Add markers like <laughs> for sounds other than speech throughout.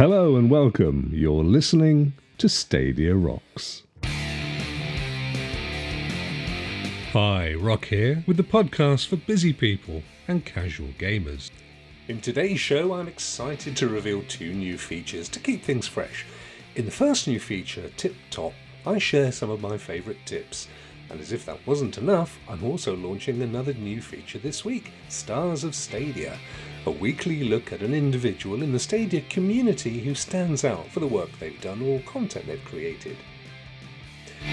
Hello and welcome. You're listening to Stadia Rocks. Hi, Rock here with the podcast for busy people and casual gamers. In today's show, I'm excited to reveal two new features to keep things fresh. In the first new feature, Tip Top, I share some of my favourite tips. And as if that wasn't enough, I'm also launching another new feature this week Stars of Stadia, a weekly look at an individual in the Stadia community who stands out for the work they've done or content they've created.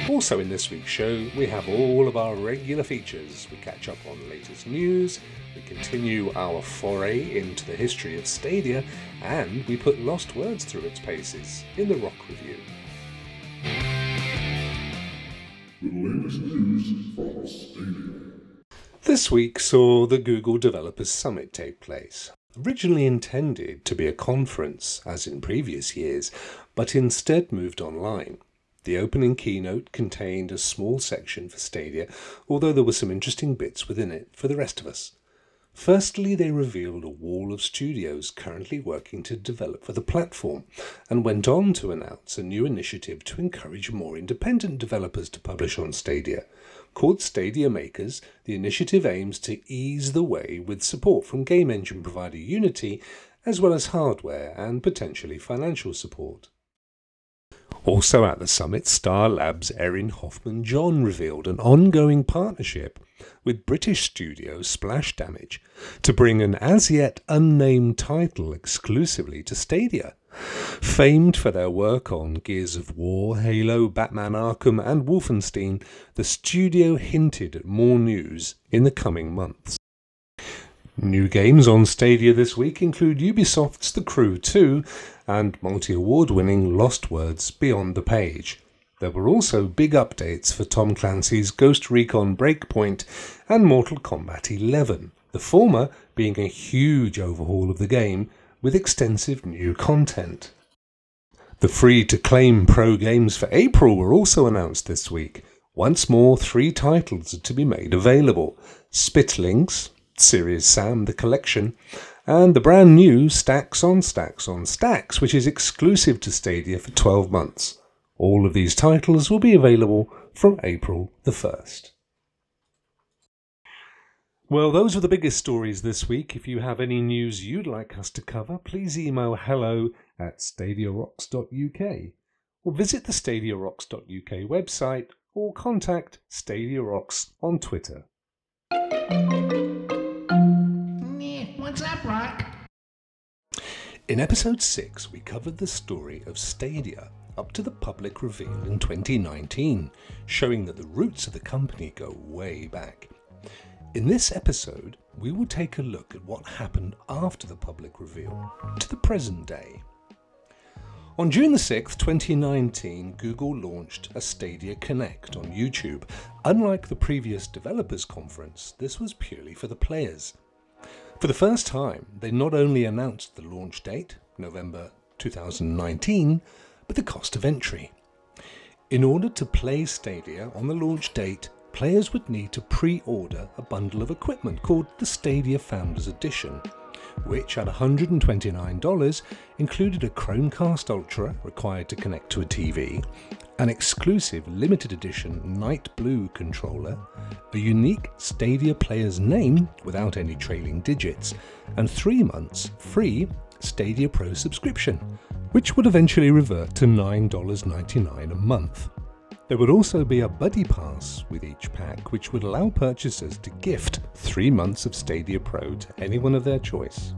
Also, in this week's show, we have all of our regular features. We catch up on latest news, we continue our foray into the history of Stadia, and we put Lost Words through its paces in the Rock Review. The latest news from Stadia. This week saw the Google Developers Summit take place. Originally intended to be a conference, as in previous years, but instead moved online. The opening keynote contained a small section for Stadia, although there were some interesting bits within it for the rest of us. Firstly, they revealed a wall of studios currently working to develop for the platform, and went on to announce a new initiative to encourage more independent developers to publish on Stadia. Called Stadia Makers, the initiative aims to ease the way with support from game engine provider Unity, as well as hardware and potentially financial support. Also at the summit, Star Labs' Erin Hoffman John revealed an ongoing partnership with British studio Splash Damage to bring an as yet unnamed title exclusively to Stadia. Famed for their work on Gears of War, Halo, Batman Arkham, and Wolfenstein, the studio hinted at more news in the coming months. New games on Stadia this week include Ubisoft's The Crew 2 and multi award winning Lost Words Beyond the Page. There were also big updates for Tom Clancy's Ghost Recon Breakpoint and Mortal Kombat 11, the former being a huge overhaul of the game with extensive new content. The free to claim pro games for April were also announced this week. Once more, three titles are to be made available Spitlings, Serious Sam the Collection, and the brand new Stacks on Stacks on Stacks, which is exclusive to Stadia for 12 months. All of these titles will be available from April the 1st. Well, those were the biggest stories this week. If you have any news you'd like us to cover, please email hello at stadiarocks.uk or visit the stadiarocks.uk website or contact Stadia Rocks on Twitter. What's up, Rock? In episode 6, we covered the story of Stadia up to the public reveal in 2019, showing that the roots of the company go way back. In this episode, we will take a look at what happened after the public reveal to the present day. On June the 6th, 2019, Google launched a Stadia Connect on YouTube. Unlike the previous developers conference, this was purely for the players. For the first time, they not only announced the launch date, November 2019, but the cost of entry. In order to play Stadia on the launch date, players would need to pre order a bundle of equipment called the Stadia Founders Edition, which at $129 included a Chromecast Ultra required to connect to a TV, an exclusive limited edition Night Blue controller, a unique Stadia player's name without any trailing digits, and three months free Stadia Pro subscription, which would eventually revert to $9.99 a month. There would also be a Buddy Pass with each pack, which would allow purchasers to gift three months of Stadia Pro to anyone of their choice.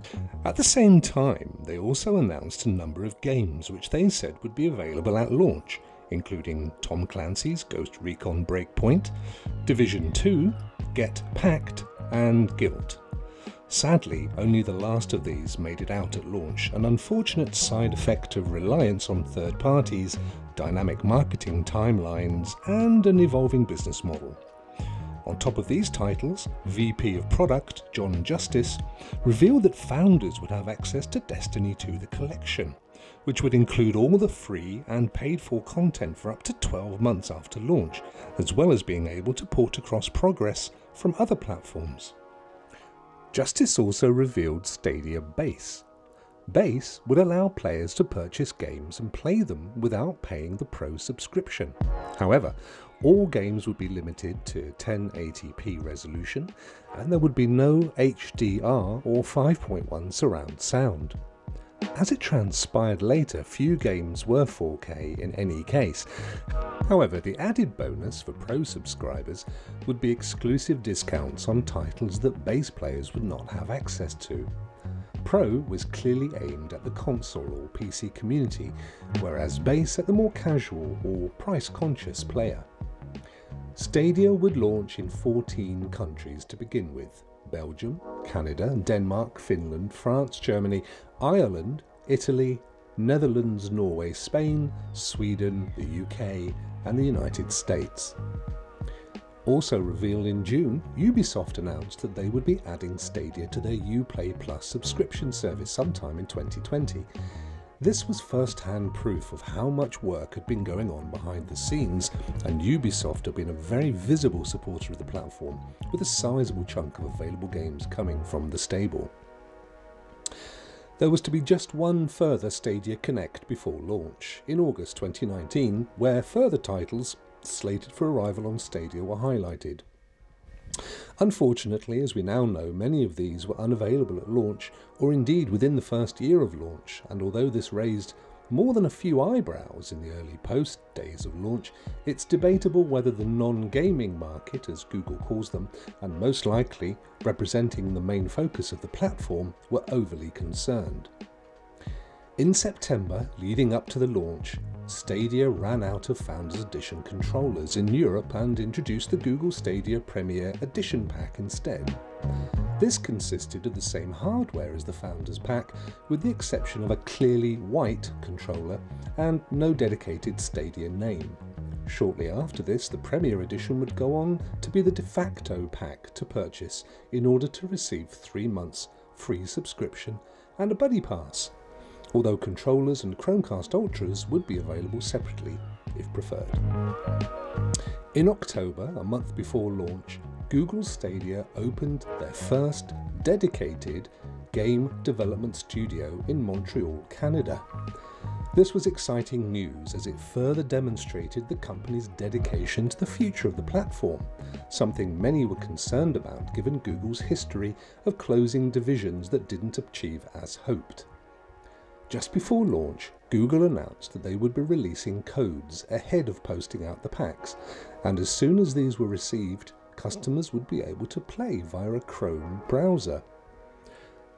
At the same time, they also announced a number of games which they said would be available at launch, including Tom Clancy's Ghost Recon Breakpoint, Division 2, Get Packed, and Gylt. Sadly, only the last of these made it out at launch, an unfortunate side effect of reliance on third parties, dynamic marketing timelines, and an evolving business model. On top of these titles, VP of Product John Justice revealed that founders would have access to Destiny 2 The Collection, which would include all the free and paid for content for up to 12 months after launch, as well as being able to port across progress from other platforms. Justice also revealed Stadia Base. Base would allow players to purchase games and play them without paying the Pro subscription. However, all games would be limited to 1080p resolution and there would be no HDR or 5.1 surround sound. As it transpired later, few games were 4K in any case. However, the added bonus for Pro subscribers would be exclusive discounts on titles that base players would not have access to. Pro was clearly aimed at the console or PC community, whereas Base at the more casual or price conscious player. Stadia would launch in 14 countries to begin with Belgium, Canada, Denmark, Finland, France, Germany, Ireland, Italy, Netherlands, Norway, Spain, Sweden, the UK, and the United States. Also revealed in June, Ubisoft announced that they would be adding Stadia to their Uplay Plus subscription service sometime in 2020. This was first hand proof of how much work had been going on behind the scenes, and Ubisoft had been a very visible supporter of the platform, with a sizable chunk of available games coming from the stable. There was to be just one further Stadia Connect before launch, in August 2019, where further titles slated for arrival on Stadia were highlighted. Unfortunately, as we now know, many of these were unavailable at launch, or indeed within the first year of launch, and although this raised more than a few eyebrows in the early post days of launch, it's debatable whether the non gaming market, as Google calls them, and most likely representing the main focus of the platform, were overly concerned. In September, leading up to the launch, Stadia ran out of Founders Edition controllers in Europe and introduced the Google Stadia Premier Edition Pack instead. This consisted of the same hardware as the Founders Pack, with the exception of a clearly white controller and no dedicated Stadia name. Shortly after this, the Premier Edition would go on to be the de facto pack to purchase in order to receive three months free subscription and a Buddy Pass although controllers and Chromecast Ultras would be available separately if preferred. In October, a month before launch, Google Stadia opened their first dedicated game development studio in Montreal, Canada. This was exciting news as it further demonstrated the company's dedication to the future of the platform, something many were concerned about given Google's history of closing divisions that didn't achieve as hoped. Just before launch, Google announced that they would be releasing codes ahead of posting out the packs, and as soon as these were received, customers would be able to play via a Chrome browser.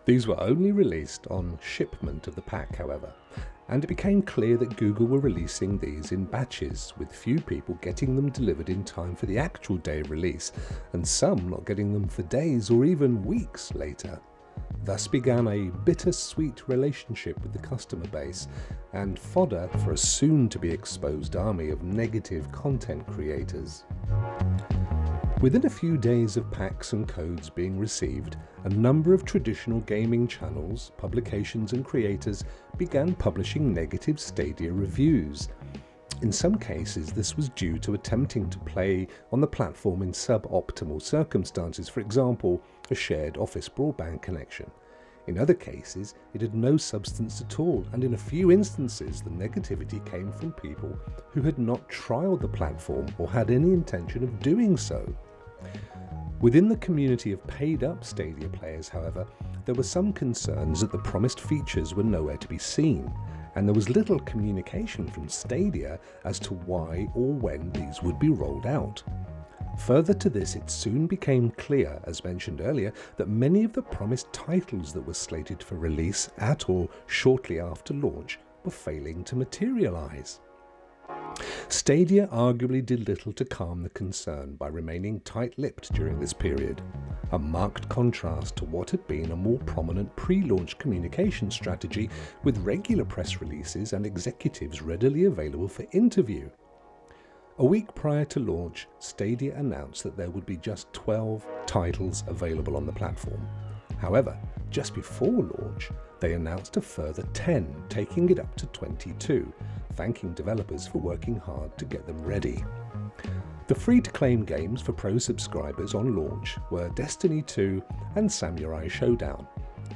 These were only released on shipment of the pack, however, and it became clear that Google were releasing these in batches, with few people getting them delivered in time for the actual day of release, and some not getting them for days or even weeks later. Thus began a bittersweet relationship with the customer base and fodder for a soon to be exposed army of negative content creators. Within a few days of packs and codes being received, a number of traditional gaming channels, publications, and creators began publishing negative Stadia reviews. In some cases, this was due to attempting to play on the platform in suboptimal circumstances, for example, a shared office broadband connection. In other cases, it had no substance at all, and in a few instances, the negativity came from people who had not trialled the platform or had any intention of doing so. Within the community of paid up Stadia players, however, there were some concerns that the promised features were nowhere to be seen, and there was little communication from Stadia as to why or when these would be rolled out. Further to this, it soon became clear, as mentioned earlier, that many of the promised titles that were slated for release at or shortly after launch were failing to materialise. Stadia arguably did little to calm the concern by remaining tight lipped during this period, a marked contrast to what had been a more prominent pre launch communication strategy with regular press releases and executives readily available for interview. A week prior to launch, Stadia announced that there would be just 12 titles available on the platform. However, just before launch, they announced a further 10, taking it up to 22, thanking developers for working hard to get them ready. The free to claim games for Pro subscribers on launch were Destiny 2 and Samurai Shodown,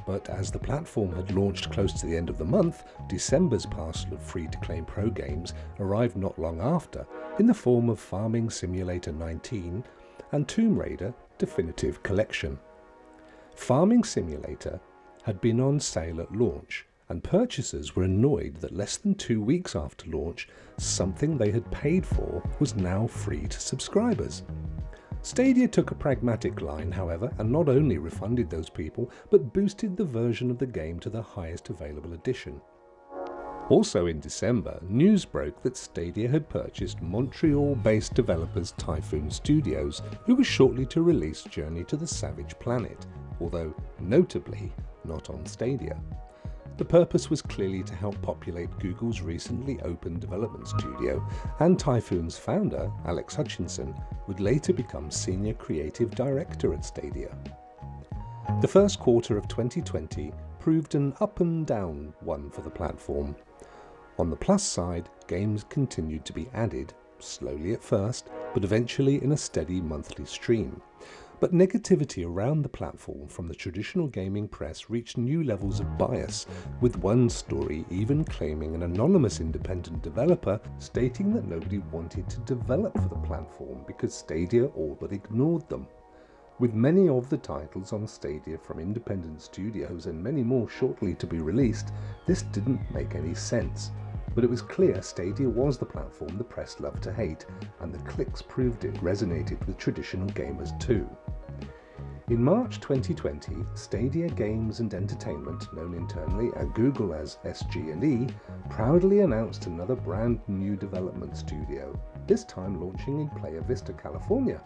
But as the platform had launched close to the end of the month, December's parcel of free to claim pro games arrived not long after in the form of Farming Simulator 19 and Tomb Raider Definitive Collection. Farming Simulator had been on sale at launch, and purchasers were annoyed that less than two weeks after launch, something they had paid for was now free to subscribers. Stadia took a pragmatic line, however, and not only refunded those people, but boosted the version of the game to the highest available edition. Also in December, news broke that Stadia had purchased Montreal based developers Typhoon Studios, who was shortly to release Journey to the Savage Planet, although notably not on Stadia. The purpose was clearly to help populate Google's recently opened development studio, and Typhoon's founder, Alex Hutchinson, would later become Senior Creative Director at Stadia. The first quarter of 2020 proved an up and down one for the platform. On the plus side, games continued to be added, slowly at first, but eventually in a steady monthly stream. But negativity around the platform from the traditional gaming press reached new levels of bias, with one story even claiming an anonymous independent developer stating that nobody wanted to develop for the platform because Stadia all but ignored them. With many of the titles on Stadia from independent studios and many more shortly to be released, this didn't make any sense. But it was clear Stadia was the platform the press loved to hate, and the clicks proved it resonated with traditional gamers too. In March 2020, Stadia Games and Entertainment, known internally at Google as SG&E, proudly announced another brand new development studio, this time launching in Playa Vista, California.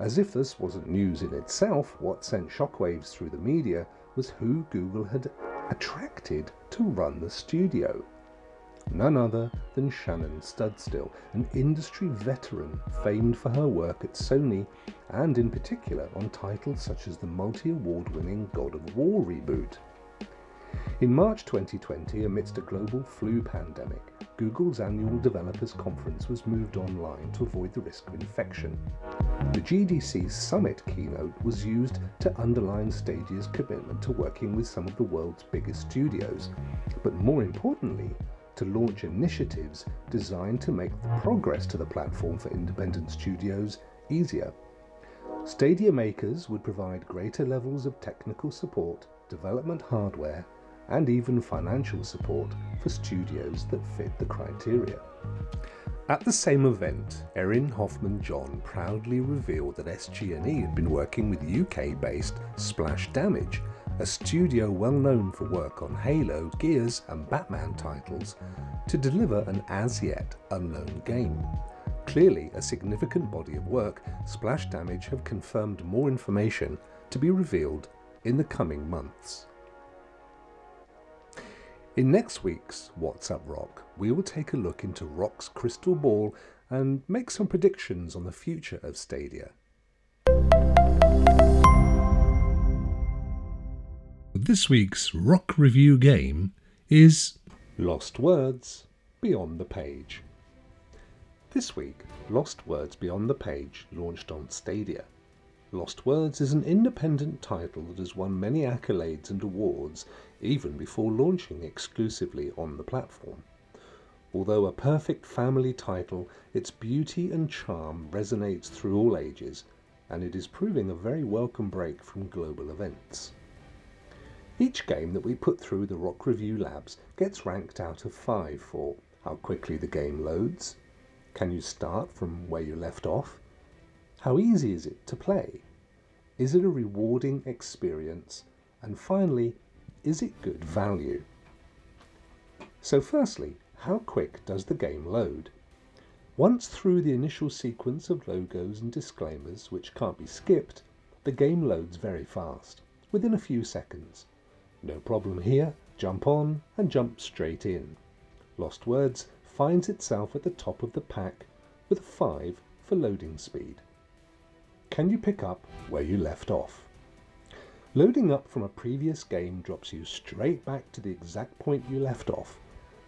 As if this wasn't news in itself, what sent shockwaves through the media was who Google had attracted to run the studio none other than Shannon Studstill, an industry veteran famed for her work at Sony and in particular on titles such as the multi award winning God of War reboot. In March 2020, amidst a global flu pandemic, Google's annual developers conference was moved online to avoid the risk of infection. The GDC Summit keynote was used to underline Stadia's commitment to working with some of the world's biggest studios, but more importantly, to launch initiatives designed to make the progress to the platform for independent studios easier. Stadia makers would provide greater levels of technical support, development hardware, and even financial support for studios that fit the criteria. At the same event, Erin Hoffman John proudly revealed that SG&E had been working with UK-based Splash Damage a studio well known for work on Halo, Gears, and Batman titles, to deliver an as yet unknown game. Clearly, a significant body of work, Splash Damage have confirmed more information to be revealed in the coming months. In next week's What's Up Rock, we will take a look into Rock's crystal ball and make some predictions on the future of Stadia. This week's rock review game is Lost Words Beyond the Page. This week, Lost Words Beyond the Page launched on Stadia. Lost Words is an independent title that has won many accolades and awards even before launching exclusively on the platform. Although a perfect family title, its beauty and charm resonates through all ages, and it is proving a very welcome break from global events. Each game that we put through the Rock Review Labs gets ranked out of 5 for how quickly the game loads, can you start from where you left off, how easy is it to play, is it a rewarding experience, and finally, is it good value? So firstly, how quick does the game load? Once through the initial sequence of logos and disclaimers, which can't be skipped, the game loads very fast, within a few seconds. No problem here, jump on and jump straight in. Lost Words finds itself at the top of the pack with a 5 for loading speed. Can you pick up where you left off? Loading up from a previous game drops you straight back to the exact point you left off.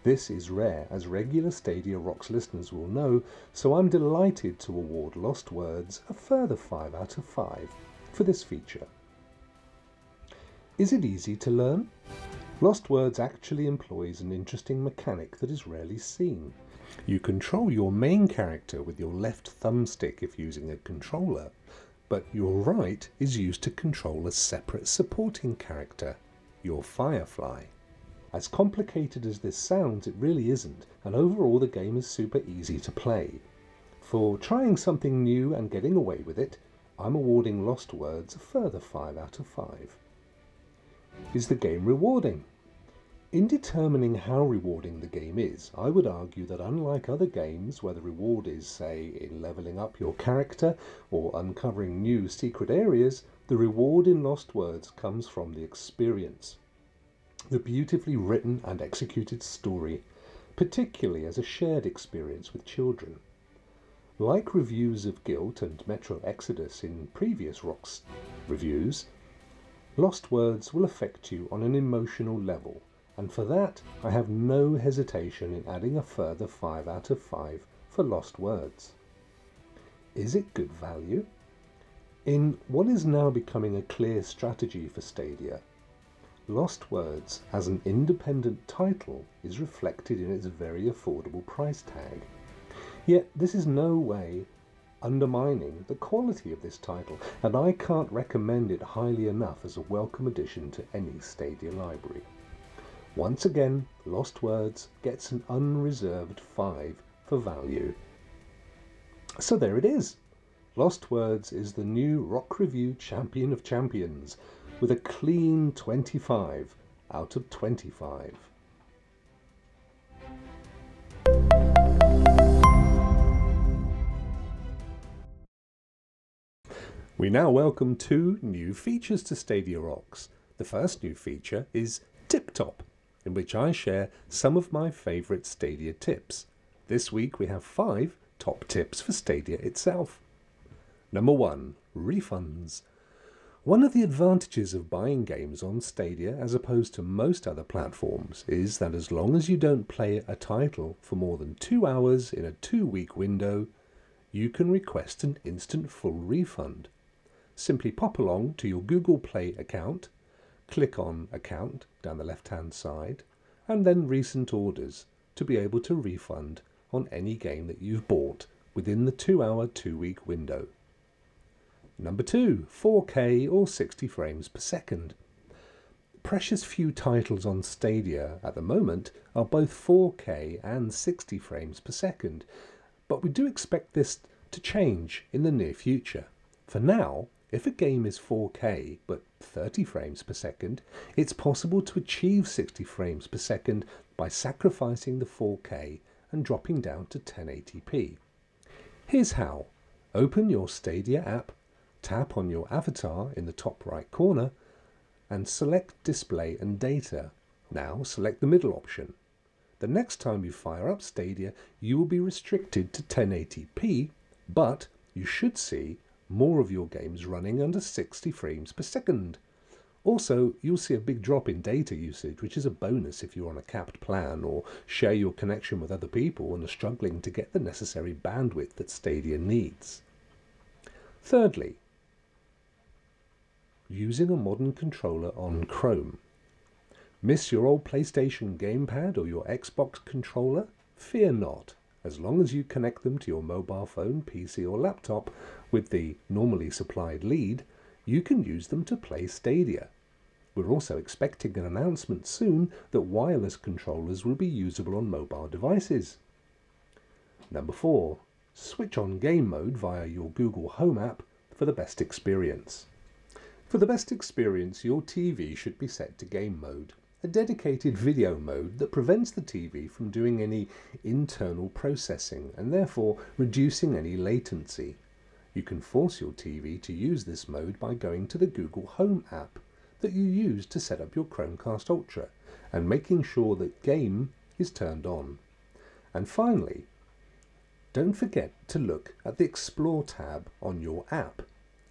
This is rare, as regular Stadia Rocks listeners will know, so I'm delighted to award Lost Words a further 5 out of 5 for this feature. Is it easy to learn? Lost Words actually employs an interesting mechanic that is rarely seen. You control your main character with your left thumbstick if using a controller, but your right is used to control a separate supporting character, your Firefly. As complicated as this sounds, it really isn't, and overall the game is super easy to play. For trying something new and getting away with it, I'm awarding Lost Words a further 5 out of 5. Is the game rewarding? In determining how rewarding the game is, I would argue that unlike other games where the reward is, say, in leveling up your character or uncovering new secret areas, the reward in Lost Words comes from the experience. The beautifully written and executed story, particularly as a shared experience with children. Like reviews of Gylt and Metro Exodus in previous Rocks reviews, Lost Words will affect you on an emotional level and for that I have no hesitation in adding a further 5 out of 5 for Lost Words. Is it good value? In what is now becoming a clear strategy for Stadia, Lost Words as an independent title is reflected in its very affordable price tag. Yet this is no way undermining the quality of this title, and I can't recommend it highly enough as a welcome addition to any Stadia library. Once again, Lost Words gets an unreserved 5 for value. So there it is. Lost Words is the new Rock Review Champion of Champions with a clean 25 out of 25. We now welcome two new features to Stadia Rocks. The first new feature is Tip Top in which I share some of my favourite Stadia tips. This week we have five top tips for Stadia itself. Number one, refunds. One of the advantages of buying games on Stadia as opposed to most other platforms is that as long as you don't play a title for more than two hours in a two week window, you can request an instant full refund. Simply pop along to your Google Play account click on Account down the left hand side, and then Recent Orders to be able to refund on any game that you've bought within the two hour, two week window. Number two, 4K or 60 frames per second. Precious few titles on Stadia at the moment are both 4K and 60 frames per second, but we do expect this to change in the near future. For now, if a game is 4K but 30 frames per second, it's possible to achieve 60 frames per second by sacrificing the 4K and dropping down to 1080p. Here's how. Open your Stadia app, tap on your avatar in the top right corner, and select Display and Data. Now select the middle option. The next time you fire up Stadia, you will be restricted to 1080p, but you should see more of your games running under 60 frames per second. Also, you'll see a big drop in data usage, which is a bonus if you're on a capped plan or share your connection with other people and are struggling to get the necessary bandwidth that Stadia needs. Thirdly, using a modern controller on Chrome. Miss your old PlayStation gamepad or your Xbox controller? Fear not. As long as you connect them to your mobile phone, PC, or laptop with the normally supplied lead, you can use them to play Stadia. We're also expecting an announcement soon that wireless controllers will be usable on mobile devices. Number 4. Switch on game mode via your Google Home app for the best experience. For the best experience, your TV should be set to game mode a dedicated video mode that prevents the TV from doing any internal processing and therefore reducing any latency. You can force your TV to use this mode by going to the Google Home app that you use to set up your Chromecast Ultra and making sure that game is turned on. And finally, don't forget to look at the Explore tab on your app.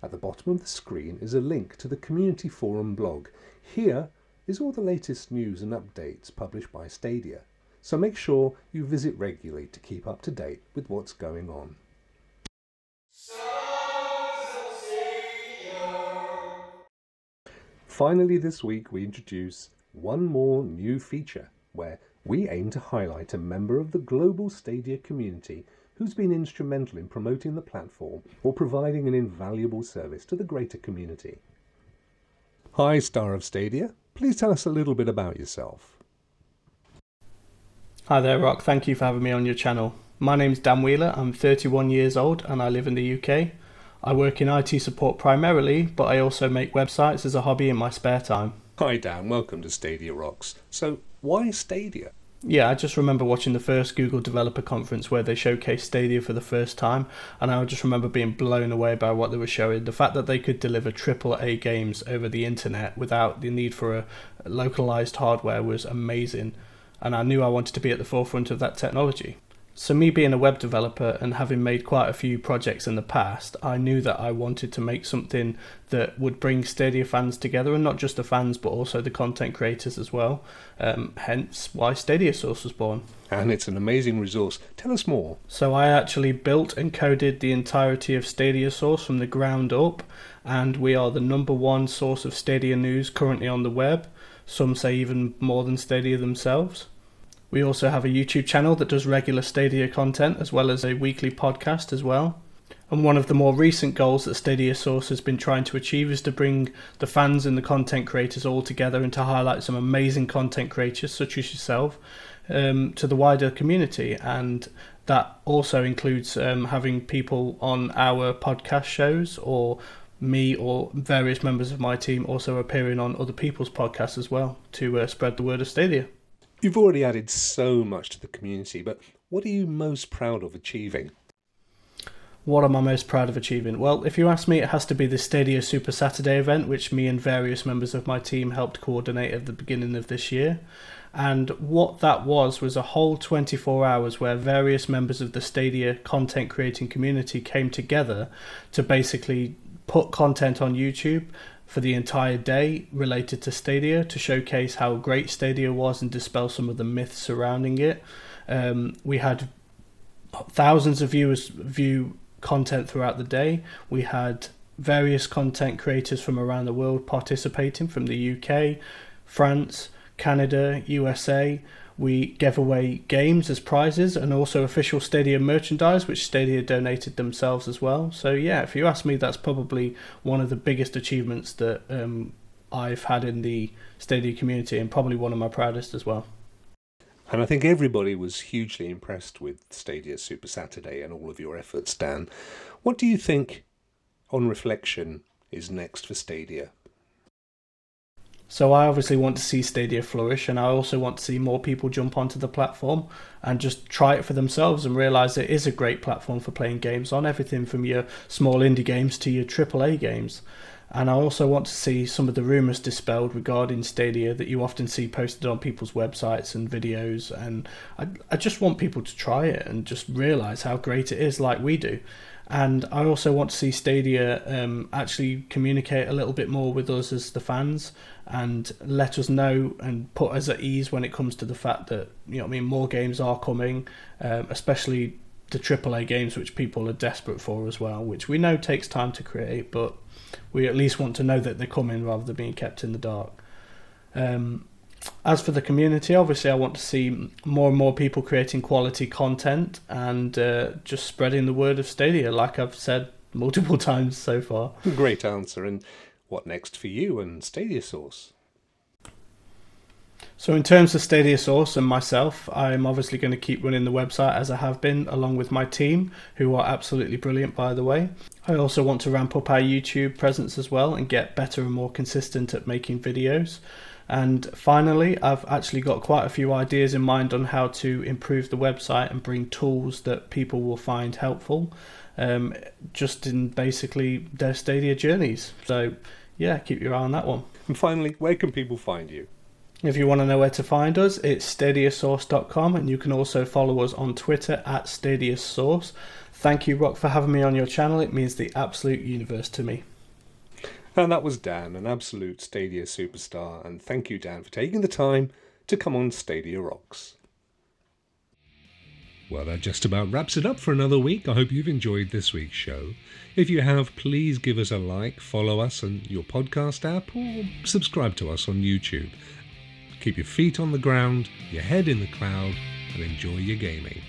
At the bottom of the screen is a link to the community forum blog. Here is all the latest news and updates published by Stadia, so make sure you visit regularly to keep up to date with what's going on. Finally, this week we introduce one more new feature where we aim to highlight a member of the global Stadia community who's been instrumental in promoting the platform or providing an invaluable service to the greater community. Hi, star of Stadia. Please tell us a little bit about yourself. Hi there, Rock. Thank you for having me on your channel. My name's Dan Wheeler. I'm 31 years old and I live in the UK. I work in IT support primarily, but I also make websites as a hobby in my spare time. Hi, Dan. Welcome to Stadia Rocks. So, why Stadia? Yeah, I just remember watching the first Google Developer Conference where they showcased Stadia for the first time, and I just remember being blown away by what they were showing. The fact that they could deliver AAA games over the internet without the need for a localized hardware was amazing, and I knew I wanted to be at the forefront of that technology. So, me being a web developer and having made quite a few projects in the past, I knew that I wanted to make something that would bring Stadia fans together, and not just the fans, but also the content creators as well. Um, hence, why Stadia Source was born. And it's an amazing resource. Tell us more. So, I actually built and coded the entirety of Stadia Source from the ground up, and we are the number one source of Stadia news currently on the web. Some say even more than Stadia themselves. We also have a YouTube channel that does regular Stadia content as well as a weekly podcast as well. And one of the more recent goals that Stadia Source has been trying to achieve is to bring the fans and the content creators all together and to highlight some amazing content creators, such as yourself, um, to the wider community. And that also includes um, having people on our podcast shows or me or various members of my team also appearing on other people's podcasts as well to uh, spread the word of Stadia. You've already added so much to the community, but what are you most proud of achieving? What am I most proud of achieving? Well, if you ask me, it has to be the Stadia Super Saturday event, which me and various members of my team helped coordinate at the beginning of this year. And what that was was a whole 24 hours where various members of the Stadia content creating community came together to basically put content on YouTube for the entire day related to Stadia to showcase how great Stadia was and dispel some of the myths surrounding it. Um, we had thousands of viewers view content throughout the day. We had various content creators from around the world participating from the UK, France, Canada, USA, we gave away games as prizes and also official Stadia merchandise, which Stadia donated themselves as well. So, yeah, if you ask me, that's probably one of the biggest achievements that um, I've had in the Stadia community and probably one of my proudest as well. And I think everybody was hugely impressed with Stadia Super Saturday and all of your efforts, Dan. What do you think, on reflection, is next for Stadia? So I obviously want to see Stadia flourish, and I also want to see more people jump onto the platform and just try it for themselves and realize it is a great platform for playing games on everything from your small indie games to your AAA games. And I also want to see some of the rumors dispelled regarding Stadia that you often see posted on people's websites and videos. And I, I just want people to try it and just realize how great it is, like we do. And I also want to see Stadia um, actually communicate a little bit more with us as the fans and let us know and put us at ease when it comes to the fact that you know I mean more games are coming, um, especially the AAA games which people are desperate for as well, which we know takes time to create, but we at least want to know that they're coming rather than being kept in the dark. Um, as for the community, obviously, I want to see more and more people creating quality content and uh, just spreading the word of Stadia, like I've said multiple <laughs> times so far. Great answer. And what next for you and Stadia Source? So, in terms of Stadia Source and myself, I'm obviously going to keep running the website as I have been, along with my team, who are absolutely brilliant, by the way. I also want to ramp up our YouTube presence as well and get better and more consistent at making videos. And finally, I've actually got quite a few ideas in mind on how to improve the website and bring tools that people will find helpful, um, just in basically their Stadia journeys. So, yeah, keep your eye on that one. And finally, where can people find you? If you want to know where to find us, it's stadiasource.com, and you can also follow us on Twitter at stadiasource. Thank you, Rock, for having me on your channel. It means the absolute universe to me. And that was Dan, an absolute Stadia superstar. And thank you, Dan, for taking the time to come on Stadia Rocks. Well, that just about wraps it up for another week. I hope you've enjoyed this week's show. If you have, please give us a like, follow us on your podcast app, or subscribe to us on YouTube. Keep your feet on the ground, your head in the cloud, and enjoy your gaming.